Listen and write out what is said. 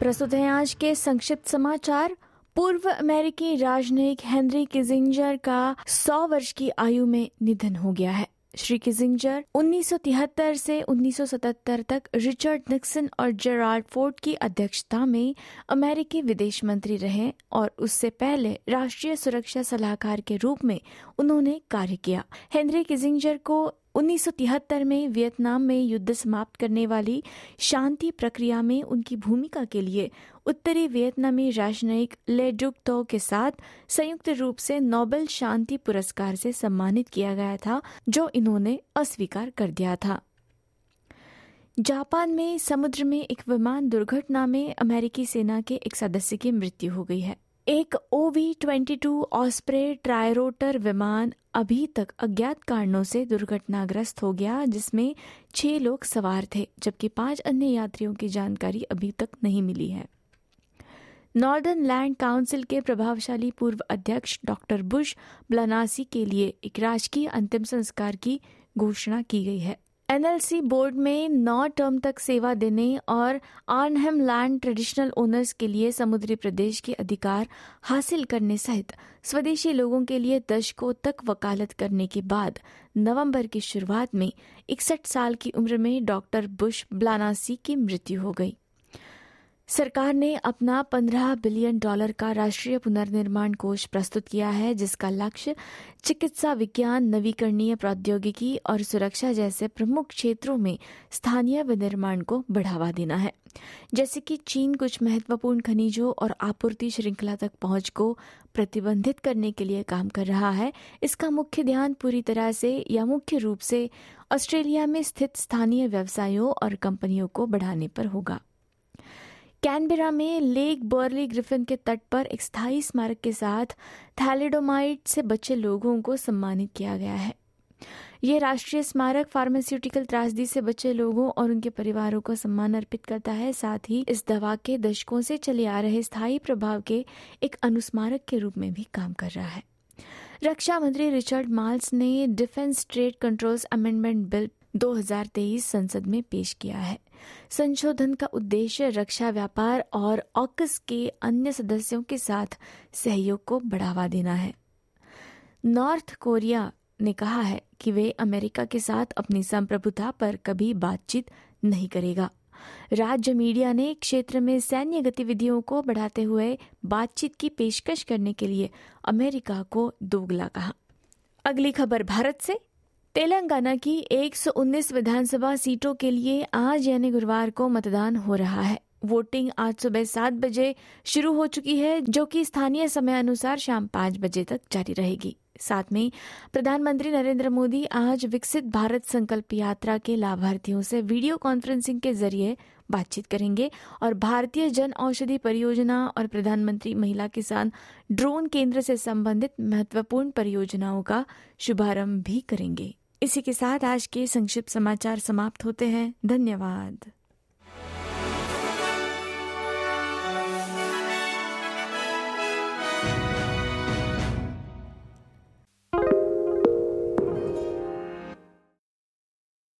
प्रस्तुत है आज के संक्षिप्त समाचार। पूर्व अमेरिकी राजनयिक हेनरी किजिंजर का 100 वर्ष की आयु में निधन हो गया है। श्री किजिंजर 1973 से 1977 तक रिचर्ड निक्सन और जेराल्ड फोर्ड की अध्यक्षता में अमेरिकी विदेश मंत्री रहे और उससे पहले राष्ट्रीय सुरक्षा सलाहकार के रूप में उन्होंने कार्य किया। हेनरी किजिंजर को 1973 में वियतनाम में युद्ध समाप्त करने वाली शांति प्रक्रिया में उनकी भूमिका के लिए उत्तरी वियतनामी राजनयिक ले डुक तो के साथ संयुक्त रूप से नोबेल शांति पुरस्कार से सम्मानित किया गया था, जो इन्होंने अस्वीकार कर दिया था। जापान में समुद्र में एक विमान दुर्घटना में अमेरिकी सेना के एक सदस्य की मृत्यु हो गई है। एक ओवी ट्वेंटी टू ऑस्प्रे ट्रायरोटर विमान अभी तक अज्ञात कारणों से दुर्घटनाग्रस्त हो गया, जिसमें छह लोग सवार थे, जबकि पाँच अन्य यात्रियों की जानकारी अभी तक नहीं मिली है। नॉर्दर्न लैंड काउंसिल के प्रभावशाली पूर्व अध्यक्ष डॉक्टर बुश ब्लानासी के लिए एक राजकीय अंतिम संस्कार की घोषणा की गई है। एनएलसी बोर्ड में नौ टर्म तक सेवा देने और आर्नहेम लैंड ट्रेडिशनल ओनर्स के लिए समुद्री प्रदेश के अधिकार हासिल करने सहित स्वदेशी लोगों के लिए दशकों तक वकालत करने के बाद नवंबर की शुरुआत में इकसठ साल की उम्र में डॉक्टर बुश ब्लानासी की मृत्यु हो गई। सरकार ने अपना 15 बिलियन डॉलर का राष्ट्रीय पुनर्निर्माण कोष प्रस्तुत किया है, जिसका लक्ष्य चिकित्सा विज्ञान, नवीकरणीय प्रौद्योगिकी और सुरक्षा जैसे प्रमुख क्षेत्रों में स्थानीय विनिर्माण को बढ़ावा देना है। जैसे कि चीन कुछ महत्वपूर्ण खनिजों और आपूर्ति श्रृंखला तक पहुँच को प्रतिबंधित करने के लिए काम कर रहा है। इसका मुख्य ध्यान पूरी तरह से या मुख्य रूप से ऑस्ट्रेलिया में स्थित स्थानीय व्यवसायों और कंपनियों को बढ़ाने पर होगा। कैनबेरा में लेक बर्ली ग्रिफिन के तट पर एक स्थायी स्मारक के साथ थैलिडोमाइट से बचे लोगों को सम्मानित किया गया है। ये राष्ट्रीय स्मारक फार्मास्यूटिकल त्रासदी से बचे लोगों और उनके परिवारों को सम्मान अर्पित करता है। साथ ही इस दवा के दशकों से चले आ रहे स्थायी प्रभाव के एक अनुस्मारक के रूप में भी काम कर रहा है। रक्षा मंत्री रिचर्ड माल्स ने defence trade controls amendment bill 2023 संसद में पेश किया है। संशोधन का उद्देश्य रक्षा व्यापार और ऑकस के अन्य सदस्यों के साथ सहयोग को बढ़ावा देना है। नॉर्थ कोरिया ने कहा है कि वे अमेरिका के साथ अपनी संप्रभुता पर कभी बातचीत नहीं करेगा। राज्य मीडिया ने क्षेत्र में सैन्य गतिविधियों को बढ़ाते हुए बातचीत की पेशकश करने के लिए अमेरिका को दोगला कहा। अगली खबर भारत से। तेलंगाना की 119 विधानसभा सीटों के लिए आज यानी गुरुवार को मतदान हो रहा है। वोटिंग आज सुबह सात बजे शुरू हो चुकी है, जो कि स्थानीय समय अनुसार शाम पाँच बजे तक जारी रहेगी। साथ में प्रधानमंत्री नरेंद्र मोदी आज विकसित भारत संकल्प यात्रा के लाभार्थियों से वीडियो कॉन्फ्रेंसिंग के ज़रिए बातचीत करेंगे और भारतीय जन औषधि परियोजना और प्रधानमंत्री महिला किसान ड्रोन केंद्र से संबंधित महत्वपूर्ण परियोजनाओं का शुभारंभ भी करेंगे। इसी के साथ आज के संक्षिप्त समाचार समाप्त होते हैं। धन्यवाद।